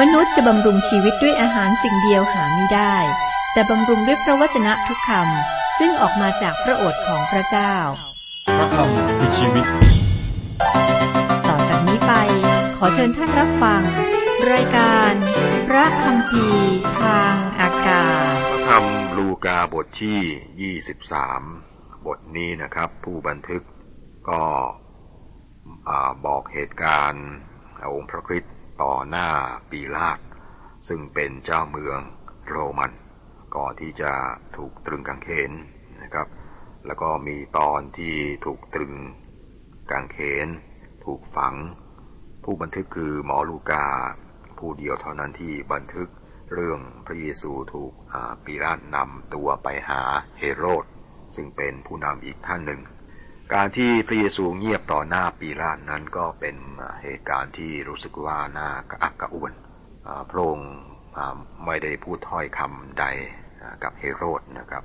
มนุษย์จะบำรุงชีวิตด้วยอาหารสิ่งเดียวหาไม่ได้ แต่บำรุงด้วยพระวจนะทุกคำซึ่งออกมาจากพระโอษฐ์ของพระเจ้า พระคำคือชีวิต ต่อจากนี้ไป ขอเชิญท่านรับฟัง รายการ พระคำพีทางอากาศ พระธรรมลูกาบทที่ 23 บทนี้นะครับ ผู้บันทึกก็อาบอกเหตุการณ์องค์พระคริสต์ ต่อหน้าปีลาตซึ่งเป็นเจ้าเมืองโรมัน ก่อนที่จะถูกตรึงกางเขนนะครับ แล้วก็มีตอนที่ถูกตรึงกางเขน ถูกฝัง ผู้บันทึกคือหมอลูกา ผู้เดียวเท่านั้นที่บันทึกเรื่องพระเยซูถูกปีลาตนำตัวไปหาเฮโรด ซึ่งเป็นผู้นำอีกท่านหนึ่ง การที่พระเยซูเงียบต่อหน้าปีลาตนั้นก็เป็นเหตุการณ์ที่รู้สึกว่าน่ากระอักกระอ่วนพระองค์ไม่ได้พูดถ้อยคำใดกับเฮโรดนะครับ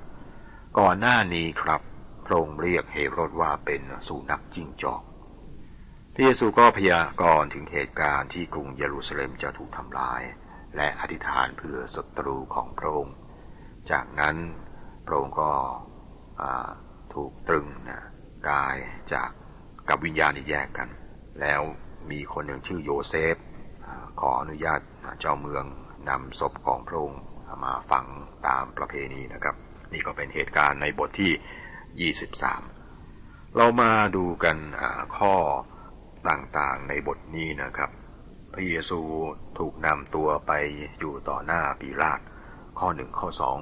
ก่อนหน้านี้ครับพระองค์เรียกเฮโรดว่าเป็นสุนัขจิ้งจอก พระเยซูก็พยากรณ์ถึงเหตุการณ์ที่กรุงเยรูซาเล็มจะถูกทำลาย และอธิษฐานเพื่อศัตรูของพระองค์ จากนั้นพระองค์ก็ถูกตรึงนะ กายจากกับวิญญาณที่แยกกัน แล้วมีคนหนึ่งชื่อโยเซฟ ขออนุญาตเจ้าเมืองนำศพของพระองค์มาฝังตามประเพณีนะครับ นี่ก็เป็นเหตุการณ์ในบทที่ 23 เรามาดูกันข้อต่างๆในบทนี้นะครับ พระเยซูถูกนำตัวไปอยู่ต่อหน้าปีลาตข้อหนึ่งข้อสอง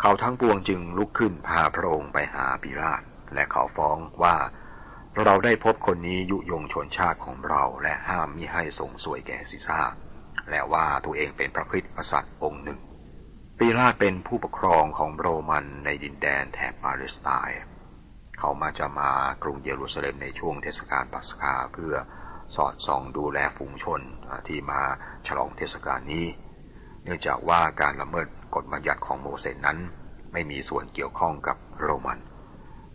เขาทั้งปวงจึงลุกขึ้นพาพระองค์ไปหาปีลาต และเขาฟ้องว่าเราได้พบคนนี้ยุยงชนชาติของเราและห้ามมิให้ทรงสวยแก่ซีซ่าและว่าตัวเองเป็นพระคริสต์กษัตริย์องค์หนึ่งปีลาตเป็นผู้ปกครองของโรมันในดินแดนแถบปาเลสไตน์เขามาจะมากรุงเยรูซาเล็มในช่วงเทศกาลปัสกาเพื่อสอดส่องดูแลฝูงชนที่มาฉลองเทศกาลนี้ เนื่องจากว่าการละเมิดกฎบัญญัติของโมเสสนั้น ไม่มีส่วนเกี่ยวข้องกับโรมัน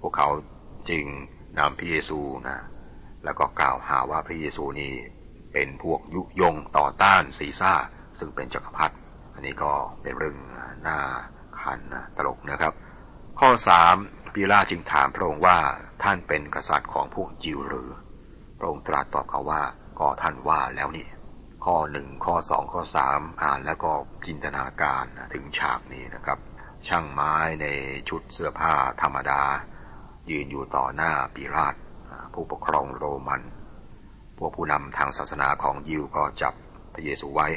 พวกเขาจึงนำพระเยซูนะแล้วก็กล่าวหาว่าพระเยซูนี่เป็นพวกยุยงต่อต้านซีซ่าซึ่งเป็นจักรพรรดิอันนี้ก็เป็นเรื่องน่าคันนะตลกนะครับ ข้อสามปีลาจึงถามพระองค์ว่าท่านเป็นกษัตริย์ของพวกยิวหรือ พระองค์ตรัสตอบเขาว่าก็ท่านว่าแล้วนี่ ข้อหนึ่งข้อสองข้อสามอ่านแล้วก็จินตนาการถึงฉากนี้นะครับ ช่างไม้ในชุดเสื้อผ้าธรรมดา ยืนอยู่ต่อหน้าปีลาตผู้ปกครองโรมัน พวกผู้นำทางศาสนาของยิวก็จับพระเยซูไว้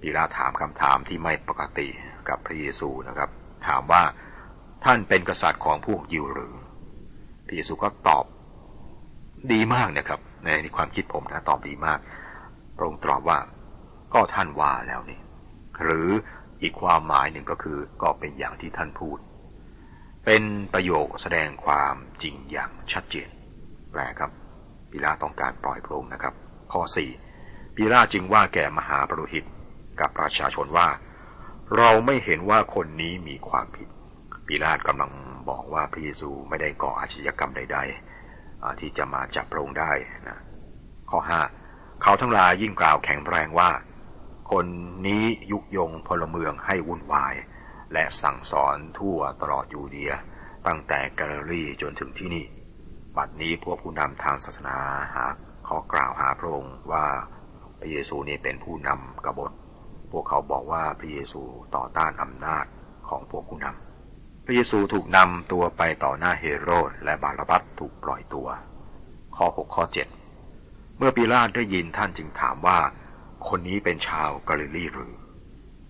ปีลาตถามคำถามที่ไม่ปกติกับพระเยซูนะครับ ถามว่าท่านเป็นกษัตริย์ของพวกยิวหรือ พระเยซูก็ตอบดีมากนะครับ ในความคิดผมนะตอบดีมากพระองค์ตรัสว่าก็ท่านว่าแล้วนี่ หรืออีกความหมายหนึ่งก็คือก็เป็นอย่างที่ท่านพูด เป็นประโยคแสดงความจริงอย่างชัดเจน แปลครับปิลาต้องการปล่อยพระองค์นะครับ ข้อสี่ปิลาจึงว่าแก่มหาปรุหิตกับประชาชนว่า เราไม่เห็นว่าคนนี้มีความผิดปิลาตกำลังบอกว่าพระเยซูไม่ได้ก่ออาชญากรรมใด ๆ ที่จะมาจับพระองค์ได้นะข้อห้าเขาทั้งหลายยิ่งกล่าวแข็งแรงว่า คนนี้ยุยงพลเมืองให้วุ่นวาย และสั่งสอนทั่วตลอดยูเดีย ตั้งแต่แกลลี่จนถึงที่นี่ บัดนี้พวกผู้นำทางศาสนาหากขอกล่าวหาพระองค์ว่าพระเยซูนี่เป็นผู้นำกบฏ พวกเขาบอกว่าพระเยซูต่อต้านอำนาจของพวกผู้นำ พระเยซูถูกนำตัวไปต่อหน้าเฮโรดและบาลบัสถูกปล่อยตัว ข้อ6ข้อ7เมื่อปีลาตได้ยินท่านจึงถามว่า คนนี้เป็นชาวกาลิลีหรือ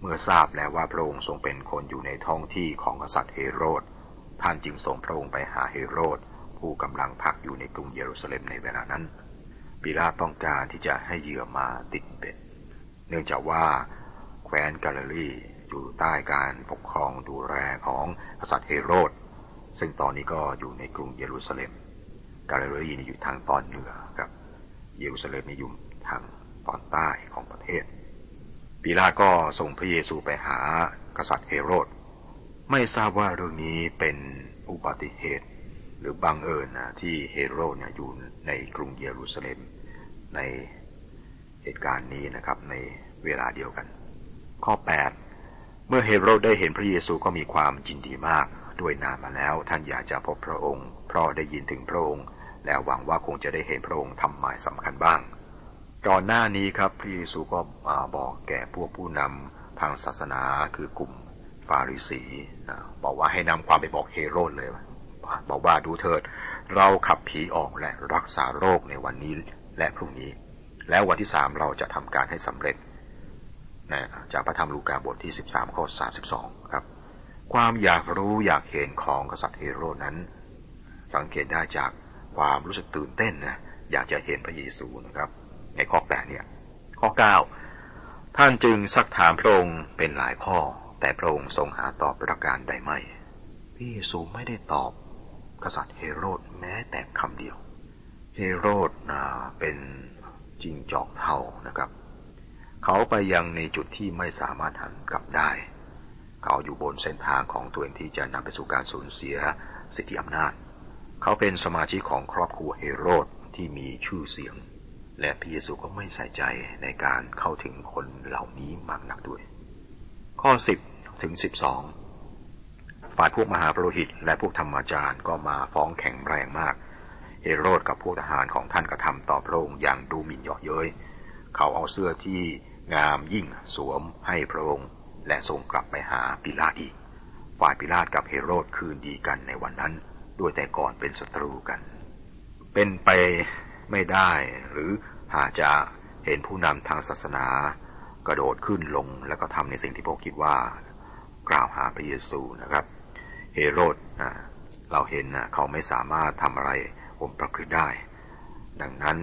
เมื่อทราบแล้วว่าพระองค์ทรงเป็นคนอยู่ในท้องที่ของกษัตริย์เฮโรด ท่านจึงส่งพระองค์ไปหาเฮโรด ผู้กำลังพักอยู่ในกรุงเยรูซาเล็มในเวลานั้นปีลาตต้องการที่จะให้เหยื่อมาติดเบ็ด เนื่องจากว่า แคว้นกาลิลีอยู่ใต้การปกครองดูแลของกษัตริย์เฮโรด ซึ่งตอนนี้ก็อยู่ในกรุงเยรูซาเล็ม กาลิลีอยู่ทางตอนเหนือครับ เยรูซาเล็มนี่อยู่ทางตอนใต้ของประเทศ ปีลาก็ส่งพระเยซูไปหากษัตริย์เฮโรด ไม่ทราบว่าเรื่องนี้เป็นอุบัติเหตุ หรือบังเอิญนะที่เฮโรดเนี่ยอยู่ในกรุงเยรูซาเล็ม ในเหตุการณ์นี้นะครับในเวลาเดียวกัน ข้อ 8 เมื่อเฮโรดได้เห็นพระเยซูก็มีความยินดีมากด้วยนานมาแล้วท่านอยากจะพบพระองค์ เพราะได้ยินถึงพระองค์ และหวังว่าคงจะได้เห็นพระองค์ทำหมายสำคัญบ้าง ก่อนหน้านี้ครับพระเยซูก็บอกแก่พวกผู้นำทางศาสนาคือกลุ่มฟาริสีบอกว่าให้นำความไปบอกเฮโรดเลย บอกว่าดูเถิด เราขับผีออกและรักษาโรคในวันนี้และพรุ่งนี้ แล้ววันที่สามเราจะทำการให้สำเร็จนะจากพระธรรมลูกาบทที่ 13 ข้อ 32 ครับ ความอยากรู้อยากเห็นของกษัตริย์เฮโรดนั้น สังเกตได้จากความรู้สึกตื่นเต้นนะอยากจะเห็นพระเยซูนะครับ ในข้อแปดเนี่ย ข้อ9ท่านจึงซักถามพระองค์เป็นหลายข้อ แต่พระองค์ทรงหาตอบประการใดไม่พระเยซูไม่ได้ตอบกษัตริย์เฮโรดแม้แต่คำเดียว เฮโรดเป็นจริงจอกเท่านะครับ เขาไปยังในจุดที่ไม่สามารถหันกลับได้ เขาอยู่บนเส้นทางของตัวเองที่จะนำไปสู่การสูญเสียสิทธิอำนาจ เขาเป็นสมาชิกของครอบครัวเฮโรดที่มีชื่อเสียง และพระเยซูก็ไม่ใส่ใจในการเข้าถึงคนเหล่านี้มากนักด้วย ข้อ10ถึง12ฝ่ายพวกมหาปรหิตและพวกธรรมจารย์ก็มาฟ้องแข่งแรงมากเฮโรดกับพวกทหารของท่านกระทำต่อพระองค์อย่างดูหมิ่นเยาะเย้ย เขาเอาเสื้อที่งามยิ่งสวมให้พระองค์ และส่งกลับไปหาปิลาตอีก ฝ่ายปิลาตกับเฮโรดคืนดีกันในวันนั้น ด้วยแต่ก่อนเป็นศัตรูกัน เป็นไป ไม่ได้ หรือหากจะเห็นผู้นำทางศาสนา กระโดดขึ้นลงแล้วก็ทำในสิ่งที่พวกคิดว่า กล่าวหาพระเยซูนะครับ เฮโรดเราเห็นนะเขาไม่สามารถทำอะไรอมประพฤติได้ ดังนั้น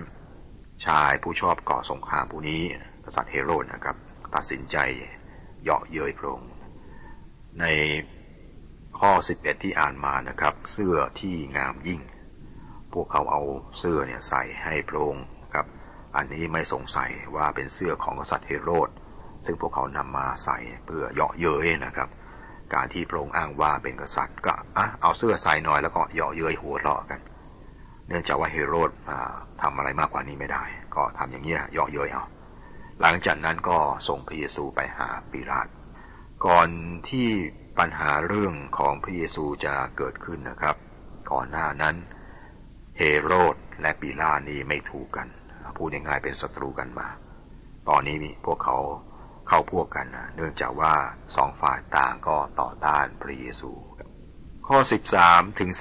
ชายผู้ชอบก่อสงครามผู้นี้กษัตริย์เฮโรดนะครับ ตัดสินใจเยาะเย้ยพระองค์ในข้อ 11 ที่อ่านมานะครับ เสื้อที่งามยิ่ง พวกเขาเอาเสื้อเนี่ยใส่ให้พระองค์ครับ อันนี้ไม่สงสัยว่าเป็นเสื้อของกษัตริย์เฮโรด ซึ่งพวกเขานำมาใส่เพื่อเยาะเย้ยนะครับ การที่พระองค์อ้างว่าเป็นกษัตริย์ก็อะเอาเสื้อใส่หน่อยแล้วก็เยาะเย้ยหัวเราะกัน เนื่องจากว่าเฮโรดทำอะไรมากกว่านี้ไม่ได้ ก็ทำอย่างเงี้ยเยาะเย้ยเอาหลังจากนั้นก็ส่งพระเยซูไปหาปิลาตก่อนที่ปัญหาเรื่องของพระเยซูจะเกิดขึ้นนะครับ ก่อนหน้านั้น เฮโรดและปิลานี่ไม่ถูกกัน พูดง่ายๆเป็นศัตรูกันมา ตอนนี้พวกเขาเข้าพวกกันนะเนื่องจากว่าสองฝ่ายต่างก็ต่อต้านพระเยซู ข้อ 13ถึง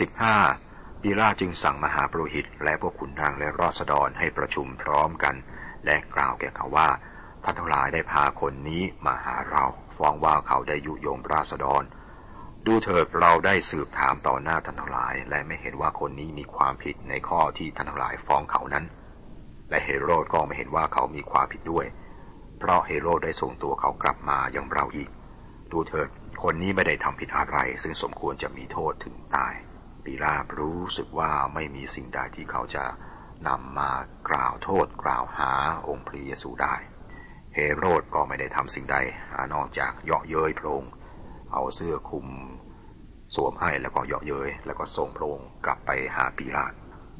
15ปิลาจึงสั่งมหาปรหิต และพวกขุนนางและราษฎรให้ประชุมพร้อมกัน และกล่าวแก่เขาว่าท่านทั้งหลายได้พาคนนี้มาหาเราฟ้องว่าเขาได้ยุยงราษฎร ดูเถิดเราได้สืบถามต่อหน้าท่านทั้งหลาย และไม่เห็นว่าคนนี้มีความผิดในข้อที่ท่านทั้งหลายฟ้องเขานั้น และเฮโรดก็ไม่เห็นว่าเขามีความผิดด้วย เพราะเฮโรดได้ส่งตัวเขากลับมายังเราอีก ดูเถิดคนนี้ไม่ได้ทำผิดอะไร ซึ่งสมควรจะมีโทษถึงตายปีลาบรู้สึกว่าไม่มีสิ่งใดที่เขาจะนำมากล่าวโทษกล่าวหาองค์พระเยซูได้ เฮโรดก็ไม่ได้ทำสิ่งใดนอกจากเยาะเย้ยพระองค์ เอาเสื้อคลุม สวมให้แล้วก็เยาะเย้ยแล้วก็ส่งพระองค์กลับไปหาปีลาต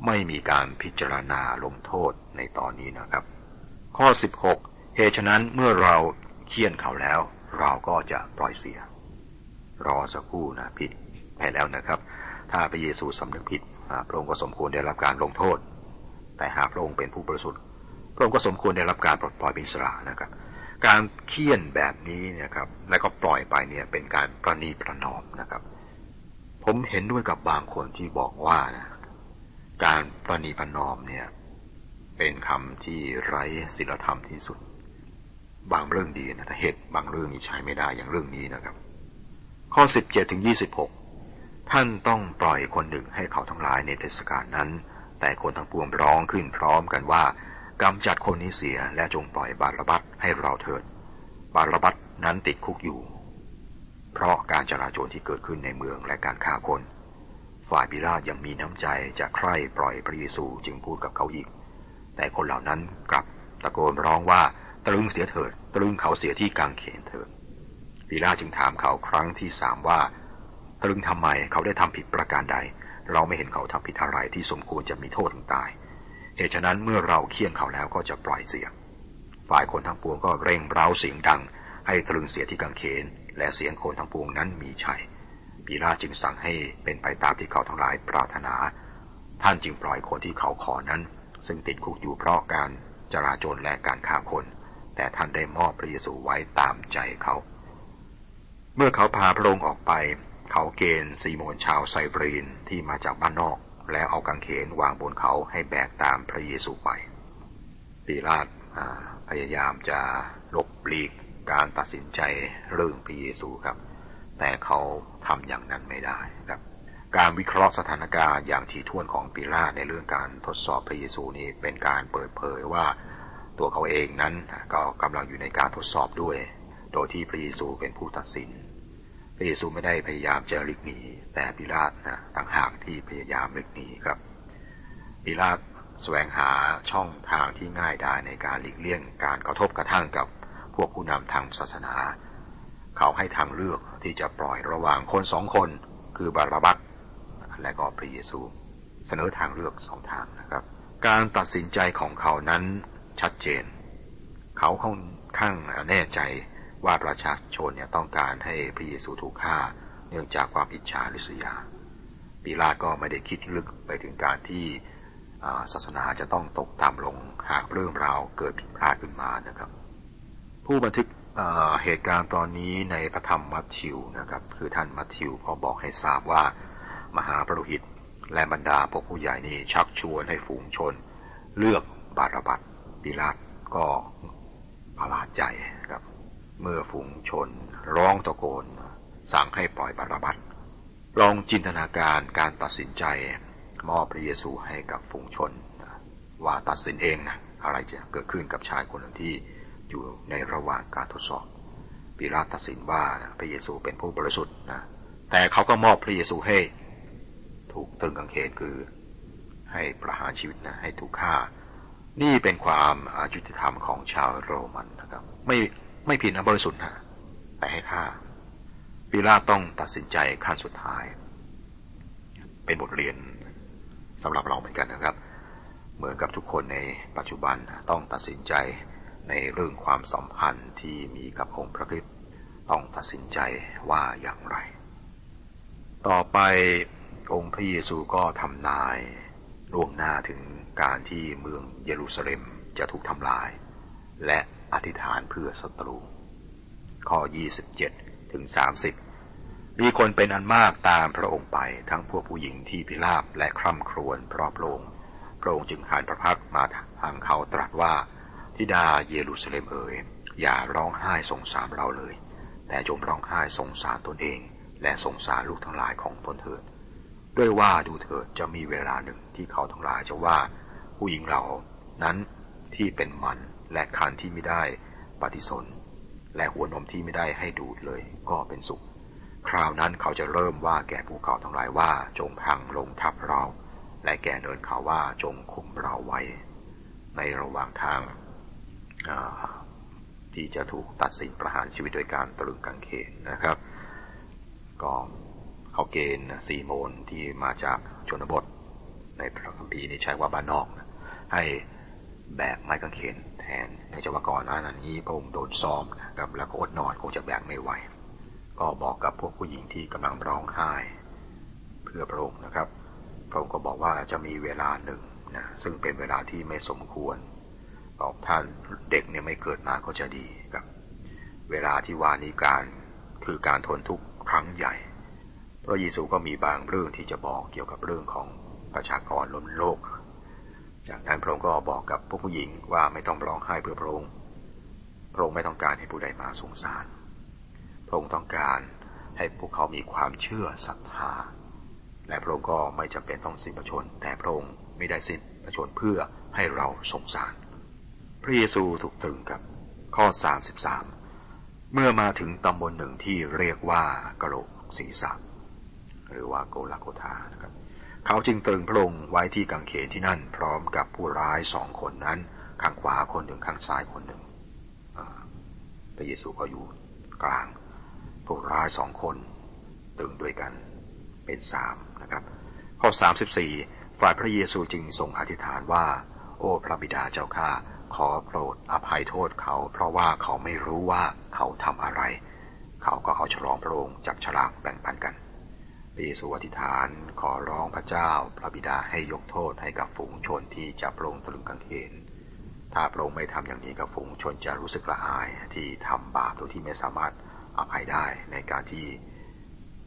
ไม่มีการพิจารณาลงโทษในตอนนี้นะครับ ข้อ 16 เหตุฉะนั้นเมื่อเราเคี่ยนเขาแล้ว เราก็จะปล่อยเสีย รอสักครู่นะผิดไปแล้วนะครับ ถ้าพระเยซูสำนึกผิดพระองค์ก็สมควรได้รับการลงโทษ แต่หากพระองค์เป็นผู้บริสุทธิ์พระองค์ก็สมควรได้รับการปลดปล่อยเป็นสระนะครับ การเคี่ยนแบบนี้เนี่ยครับ แล้วก็ปล่อยไปเนี่ยเป็นการประนีประนอมนะครับ ผมเห็นด้วยกับบางคนที่บอกว่านะการประนีประนอมเนี่ย เป็นคำที่ไร้ศีลธรรมที่สุด บางเรื่องดีนะแต่เหตุบางเรื่องนี้ใช้ไม่ได้อย่างเรื่องนี้นะครับ ข้อ17ถึง26ท่านต้องปล่อยคนหนึ่งให้เขาทั้งหลายในเทศกาลนั้น แต่คนทั้งปวงร้องขึ้นพร้อมกันว่า กำจัดคนนี้เสียและจงปล่อยบาลบัตให้เราเถิด บาลบัตนั้นติดคุกอยู่ เพราะการจราจรที่เกิดขึ้นในเมืองและการฆ่าคน ฝ่ายบิราชยังมีน้ำใจจะใคร่ปล่อยพระเยซูจึงพูดกับเขาอีก แต่คนเหล่านั้นกลับตะโกนร้องว่าตรึงเสียเถิด ตรึงเขาเสียที่กางเขนเถิดบิราจึงถามเขาครั้งที่สามว่า ตรึงทำไมเขาได้ทำผิดประการใด เราไม่เห็นเขาทำผิดอะไรที่สมควรจะมีโทษถึงตาย เหตุฉะนั้นเมื่อเราเคี่ยนเขาแล้วก็จะปล่อยเสียง ฝ่ายคนทั้งปวงก็เร่งเร้าเสียงดัง ให้ตรึงเสียที่กังเขน และเสียงคนทั้งปวงนั้นมีชัยปีลาจึงสั่งให้เป็นไปตามที่เขาทั้งหลายปรารถนา ท่านจึงปล่อยคนที่เขาขอนั้น ซึ่งติดคุกอยู่เพราะการจราจรและการฆ่าคน แต่ท่านได้มอบพระเยซูไว้ตามใจเขา เมื่อเขาพาพระองค์ออกไป เขาเกณฑ์ซีโมนชาวไซบรีนที่มาจากบ้านนอก แล้วเอากางเขนวางบนเขาให้แบกตามพระเยซูไปปีลาตพยายามจะลบหลีกการตัดสินใจเรื่องพระเยซูครับ แต่เขาทำอย่างนั้นไม่ได้ครับ การวิเคราะห์สถานการณ์อย่างถี่ถ้วนของปีลาตในเรื่องการทดสอบพระเยซูนี้เป็นการเปิดเผยว่าตัวเขาเองนั้นก็กำลังอยู่ในการทดสอบด้วย โดยที่พระเยซูเป็นผู้ตัดสิน พระเยซูไม่ได้พยายามจะหลีกหนีแต่ปิลาตนะต่างหากที่พยายามหลีกหนีครับปิลาตแสวงหาช่องทางที่ง่ายดายในการหลีกเลี่ยงการกระทบกระทั่งกับพวกผู้นำทางศาสนา เขาให้ทางเลือกที่จะปล่อยระหว่างคนสองคนคือบาราบักและก็พระเยซู เสนอทางเลือกสองทางนะครับ การตัดสินใจของเขานั้นชัดเจน เขาค่อนข้างแน่ใจ ว่าประชาชนเนี่ยต้องการให้พระเยซูถูกฆ่า เนื่องจากความอิจฉาริษยาปีลาตก็ไม่ได้คิดลึกไปถึงการที่ศาสนาจะต้องตกต่ำลงหากเรื่องราวเกิดผิดพลาดขึ้นมานะครับ ผู้บันทึกเหตุการณ์ตอนนี้ในพระธรรมมัทธิวนะครับ คือท่านมัทธิวก็บอกให้ทราบว่ามหาปรหิตและบรรดาพวกผู้ใหญ่นี่ชักชวนให้ฝูงชน เลือกบาราบัตปิลาตก็ประหลาดใจครับ เมื่อฝูงชน ร้องตะโกน สั่งให้ปล่อยบาราบัตลองจินตนาการการตัดสินใจ มอบพระเยซูให้กับฝูงชน ว่าตัดสินเองนะอะไรจะเกิดขึ้นกับชายคนหนึ่งที่อยู่ในระหว่างการทดสอบปิลาตตัดสินว่าพระเยซูเป็นผู้บริสุทธิ์นะแต่เขาก็มอบพระเยซูให้ ถูกตึงกางเขนคือ ให้ประหารชีวิตนะให้ถูกฆ่า นี่เป็นความอายุติธรรมของชาวโรมันนะครับ ไม่ ไม่ผิดนะบริสุทธิ์นะแต่ให้ฆ่าปิลาตต้องตัดสินใจขั้นสุดท้าย เป็นบทเรียนสำหรับเราเหมือนกันนะครับ เหมือนกับทุกคนในปัจจุบันต้องตัดสินใจในเรื่องความสัมพันธ์ที่มีกับองค์พระคริสต์ต้องตัดสินใจว่าอย่างไร ต่อไปองค์พระเยซูก็ทำนายล่วงหน้าถึงการที่เมืองเยรูซาเล็มจะถูกทำลาย และอธิษฐานเพื่อศัตรู ข้อ 27 ถึง 30 มีคนเป็นอันมากตามพระองค์ไปทั้งพวกผู้หญิงที่พิราบและคร่ำครวญเพราะพระองค์พระองค์จึงหันพระพักมาทางเขาตรัสว่าทิดาเยรูซาเล็มเอ๋ยอย่าร้องไห้สงสารเราเลย แต่จงร้องไห้สงสารตนเอง และสงสารลูกทั้งหลายของตนเถิดด้วยว่าดูเถิดจะมีเวลาหนึ่งที่เขาทั้งหลายจะว่า ผู้หญิงเรานั้นที่เป็นมัน และคันที่ไม่ได้ปฏิสน และหัวนมที่ไม่ได้ให้ดูดเลยก็เป็นสุข คราวนั้นเขาจะเริ่มว่าแก่ภูเขาทั้งหลายว่าจงพังลงทับเรา และแก่เนินเขาว่าจงคุมเราไว้ ในระหว่างทางที่จะถูกตัดสินประหารชีวิตโดยการตรึงกางเขนนะครับ ก็เขาเกณฑ์ซีโมนที่มาจากชนบท ในพระคัมภีร์นี่ใช้ว่าบ้านนอก ให้แบกไม้กางเขน แทนในจังหวะก่อนอันนี้พระองค์โดนซ้อมนะครับแล้วก็อดนอนคงจะแบกไม่ไหว ก็บอกกับพวกผู้หญิงที่กำลังร้องไห้ เพื่อพระองค์นะครับ พระองค์ก็บอกว่าจะมีเวลาหนึ่งนะซึ่งเป็นเวลาที่ไม่สมควรบอกท่านเด็กเนี่ยไม่เกิดมาก็จะดีครับ เวลาที่วานี้การคือการทนทุกข์ครั้งใหญ่ พระเยซูก็มีบางเรื่องที่จะบอกเกี่ยวกับเรื่องของประชากรล้นโลก จากนั้นพระองค์ก็บอกกับพวกผู้หญิงว่าไม่ต้องร้องไห้เพื่อพระองค์ พระองค์ไม่ต้องการให้ผู้ใดมาสงสาร พระองค์ต้องการให้พวกเขามีความเชื่อศรัทธา และพระองค์ก็ไม่จำเป็นต้องสิ้นประชน แต่พระองค์ไม่ได้สิ้นประชนเพื่อให้เราสงสาร พระเยซูถูกตรึงกับข้อ 33 เมื่อมาถึงตำบลหนึ่งที่เรียกว่ากะโหลกศีรษะหรือว่าโกลาโกธานะครับ เขาจึงตรึงพระองค์ไว้ที่กังเขนที่นั่น พร้อมกับผู้ร้ายสองคนนั้น ข้างขวาคนหนึ่งข้างซ้ายคนหนึ่งพระเยซูก็อยู่กลาง ผู้ร้ายสองคนตึงด้วยกันเป็นสามนะครับ ข้อสามสิบสี่ฝ่ายพระเยซูจึงทรงอธิษฐานว่า โอ้พระบิดาเจ้าข้าขอโปรดอภัยโทษเขา เพราะว่าเขาไม่รู้ว่าเขาทำอะไร เขาก็เอาฉลองพระองค์จากฉลากแบ่งปันกัน พระเยซูอธิฐานขอร้องพระเจ้าพระบิดาให้ยกโทษให้กับฝูงชนที่จะพระองค์ตรึงกางเขน ถ้าพระองค์ไม่ทำอย่างนี้กับฝูงชนจะรู้สึกละอายที่ทำบาปโดยที่ไม่สามารถอภัยได้ในการที่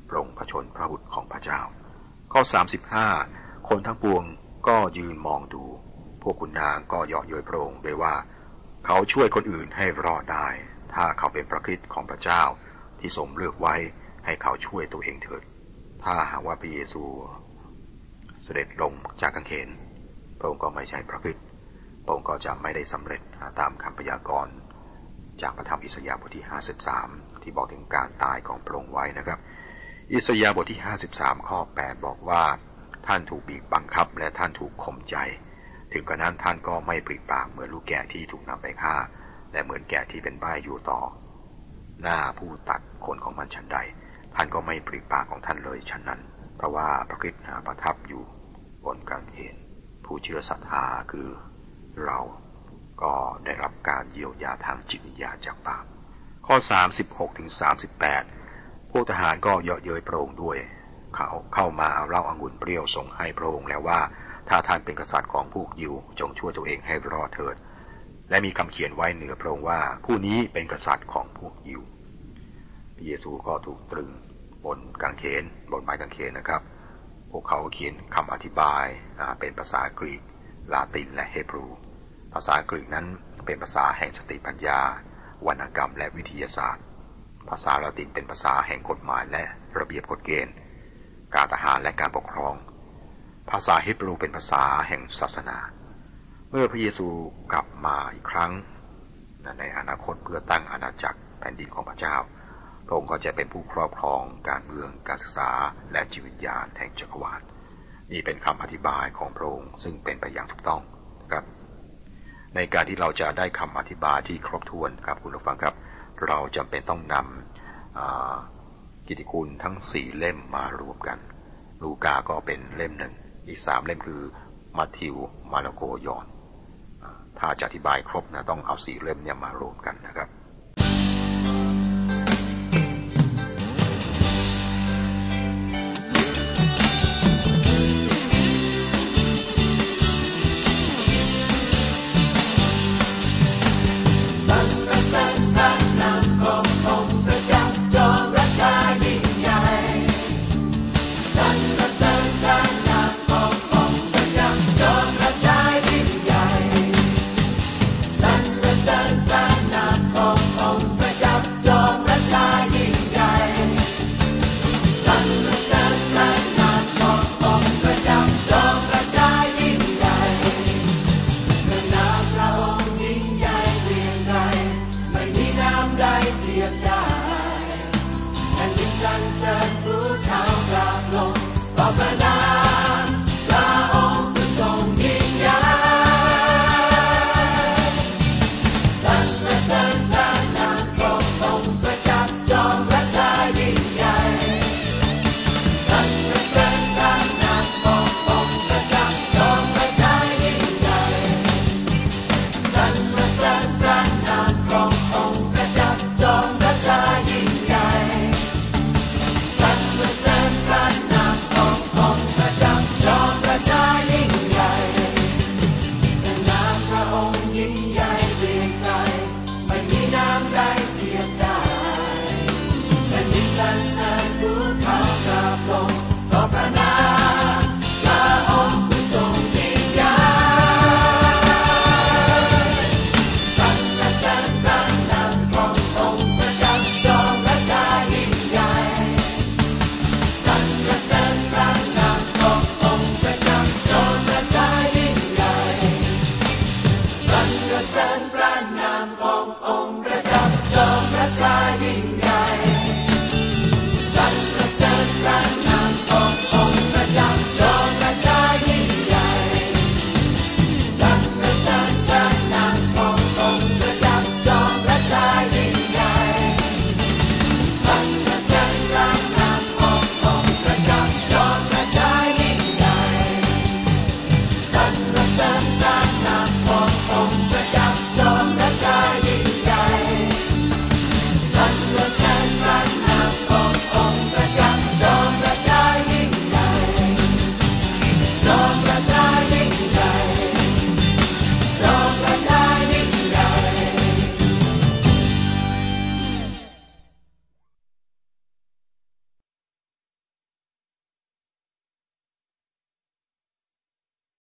พรงพระชนพระบุตรของพระเจ้า ข้อ 35 คนทั้งปวงก็ยืนมองดู พวกคุณนางก็เยาะเย้ยพระองค์โดยว่า เขาช่วยคนอื่นให้รอดได้ ถ้าเขาเป็นพระคริสต์ของพระเจ้าที่ทรงเลือกไว้ให้เขาช่วยตัวเองเถิด ถ้าหากว่าพระเยซูเสด็จลงจากกังเขนพระองค์ก็ไม่ใช่พระคริสต์พระองค์ก็จะไม่ได้สำเร็จตามคำพยากรณ์ จากพระธรรมอิสยาห์บทที่ 53 ที่บอกถึงการตายของพระองค์ไว้นะครับ อิสยาห์บทที่ 53 ข้อ 8 บอกว่า ท่านถูกบีบบังคับและท่านถูกข่มใจ ถึงกระนั้นท่านก็ไม่ปริปากเหมือนลูกแกะที่ถูกนำไปฆ่าและเหมือนแกะที่เป็นบ้าอยู่ต่อ หน้าผู้ตัดขนของมันชันใด ท่านก็ไม่ปริปากของท่านเลยฉันนั้น เพราะว่าพระคริสต์ประทับอยู่บนกางเขนผู้เชื่อศรัทธาคือเราก็ได้รับการเยียวยาทางจิตวิญญาจากบาปข้อ 36ถึง38พวกทหารก็เยาะเย้ยพระองค์ด้วย เขาเข้ามาเล้าอางุ่นเปรี้ยวส่งให้พระองค์แล้วว่า ถ้าท่านเป็นกษัตริย์ของพวกยิวจงช่วยตัวเองให้รอดเถิด และมีคำเขียนไว้เหนือพระองค์ว่า ผู้นี้เป็นกษัตริย์ของพวกยิวพระเยซูก็ถูกตรึง กางเขนบนไม้กางเขนนะครับ พวกเขาเขียนคำอธิบายเป็นภาษากรีก ลาตินและเฮบรู ภาษากรีกนั้นเป็นภาษาแห่งสติปัญญา วรรณกรรมและวิทยาศาสตร์ ภาษาละตินเป็นภาษาแห่งกฎหมายและระเบียบกฎเกณฑ์ การทหารและการปกครอง ภาษาฮิบรูเป็นภาษาแห่งศาสนา เมื่อพระเยซูกลับมาอีกครั้งในอนาคตเพื่อตั้งอาณาจักรแผ่นดินของพระเจ้า พระองค์ก็จะเป็นผู้ครอบครองการเมืองการศึกษาและจิตวิญญาณแห่งจักรวาลนี่เป็นคำอธิบายของพระองค์ซึ่งเป็นไปอย่างถูกต้องครับ ในการที่เราจะได้คำอธิบายที่ครบถ้วนครับคุณผู้ฟังครับ เราจำเป็นต้องนำกิติคุณทั้งสี่เล่มมารวมกัน ลูกาก็เป็นเล่มหนึ่ง อีกสามเล่มคือมาทิว มาระโกยอน ถ้าจะอธิบายครบนะต้องเอาสี่เล่มเนี่ยมารวมกันนะครับ